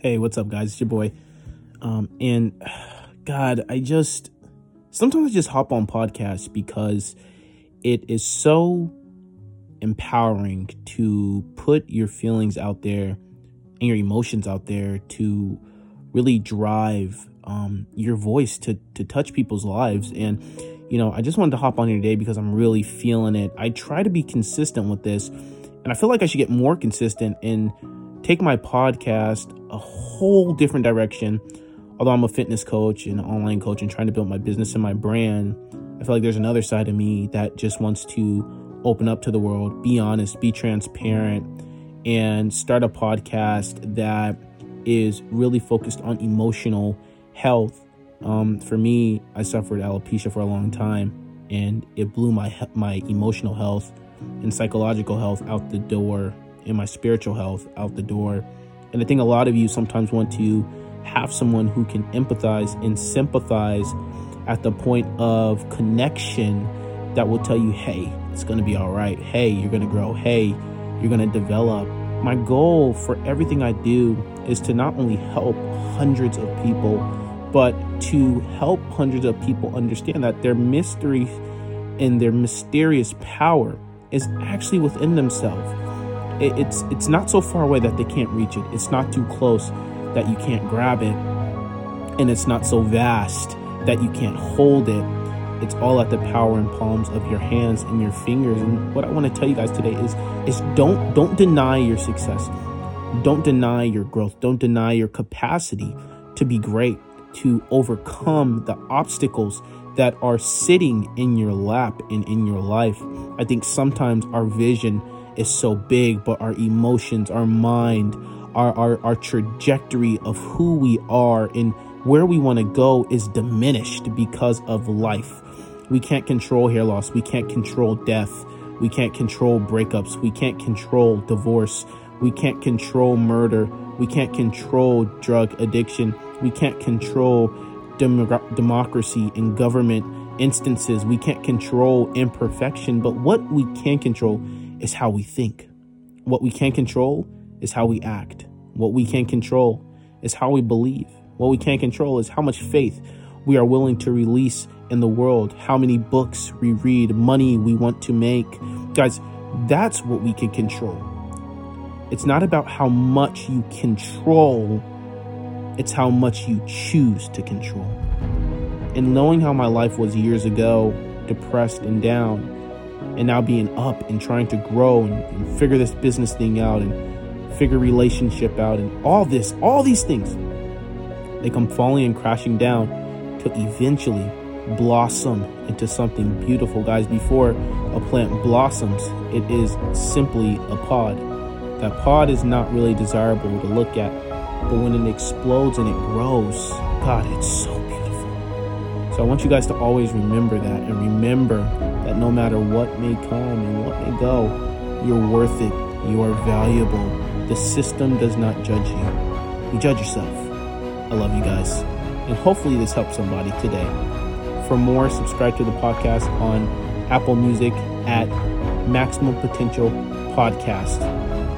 Hey, what's up, guys? It's your boy. Um, and God, I just sometimes I just hop on podcasts because it is so empowering to put your feelings out there and your emotions out there to really drive um, your voice to to touch people's lives. And you know, I just wanted to hop on here today because I'm really feeling it. I try to be consistent with this, and I feel like I should get more consistent and take my podcast a whole different direction. Although I'm a fitness coach and online coach and trying to build my business and my brand, I feel like there's another side of me that just wants to open up to the world, be honest, be transparent, and start a podcast that is really focused on emotional health. Um, for me, I suffered alopecia for a long time, and it blew my my emotional health and psychological health out the door, and my spiritual health out the door. And I think a lot of you sometimes want to have someone who can empathize and sympathize at the point of connection that will tell you, hey, it's going to be all right. Hey, you're going to grow. Hey, you're going to develop. My goal for everything I do is to not only help hundreds of people, but to help hundreds of people understand that their mystery and their mysterious power is actually within themselves. It's it's not so far away that they can't reach it. It's not too close that you can't grab it, and it's not so vast that you can't hold it. It's all at the power and palms of your hands and your fingers. And what I want to tell you guys today is is don't don't deny your success. Don't deny your growth. Don't deny your capacity to be great, to overcome the obstacles that are sitting in your lap and in your life. I think sometimes our vision is so big, but our emotions, our mind, our, our, our trajectory of who we are and where we want to go is diminished because of life. We can't control hair loss. We can't control death. We can't control breakups. We can't control divorce. We can't control murder. We can't control drug addiction. We can't control dem- democracy in government instances. We can't control imperfection. But what we can control is how we think. What we can't control is how we act. What we can't control is how we believe. What we can't control is how much faith we are willing to release in the world, how many books we read, money we want to make. Guys, that's what we can control. It's not about how much you control, it's how much you choose to control. And knowing how my life was years ago, depressed and down, and now being up and trying to grow and, and figure this business thing out and figure relationship out and all this, all these things, they come falling and crashing down to eventually blossom into something beautiful. Guys, before a plant blossoms, it is simply a pod. That pod is not really desirable to look at, but when it explodes and it grows, God, it's so beautiful. So I want you guys to always remember that and remember that no matter what may come and what may go, you're worth it. You are valuable. The system does not judge you. You judge yourself. I love you guys. And hopefully this helps somebody today. For more, subscribe to the podcast on Apple Music at Maximum Potential Podcast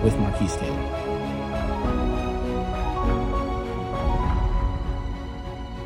with Marquis Taylor.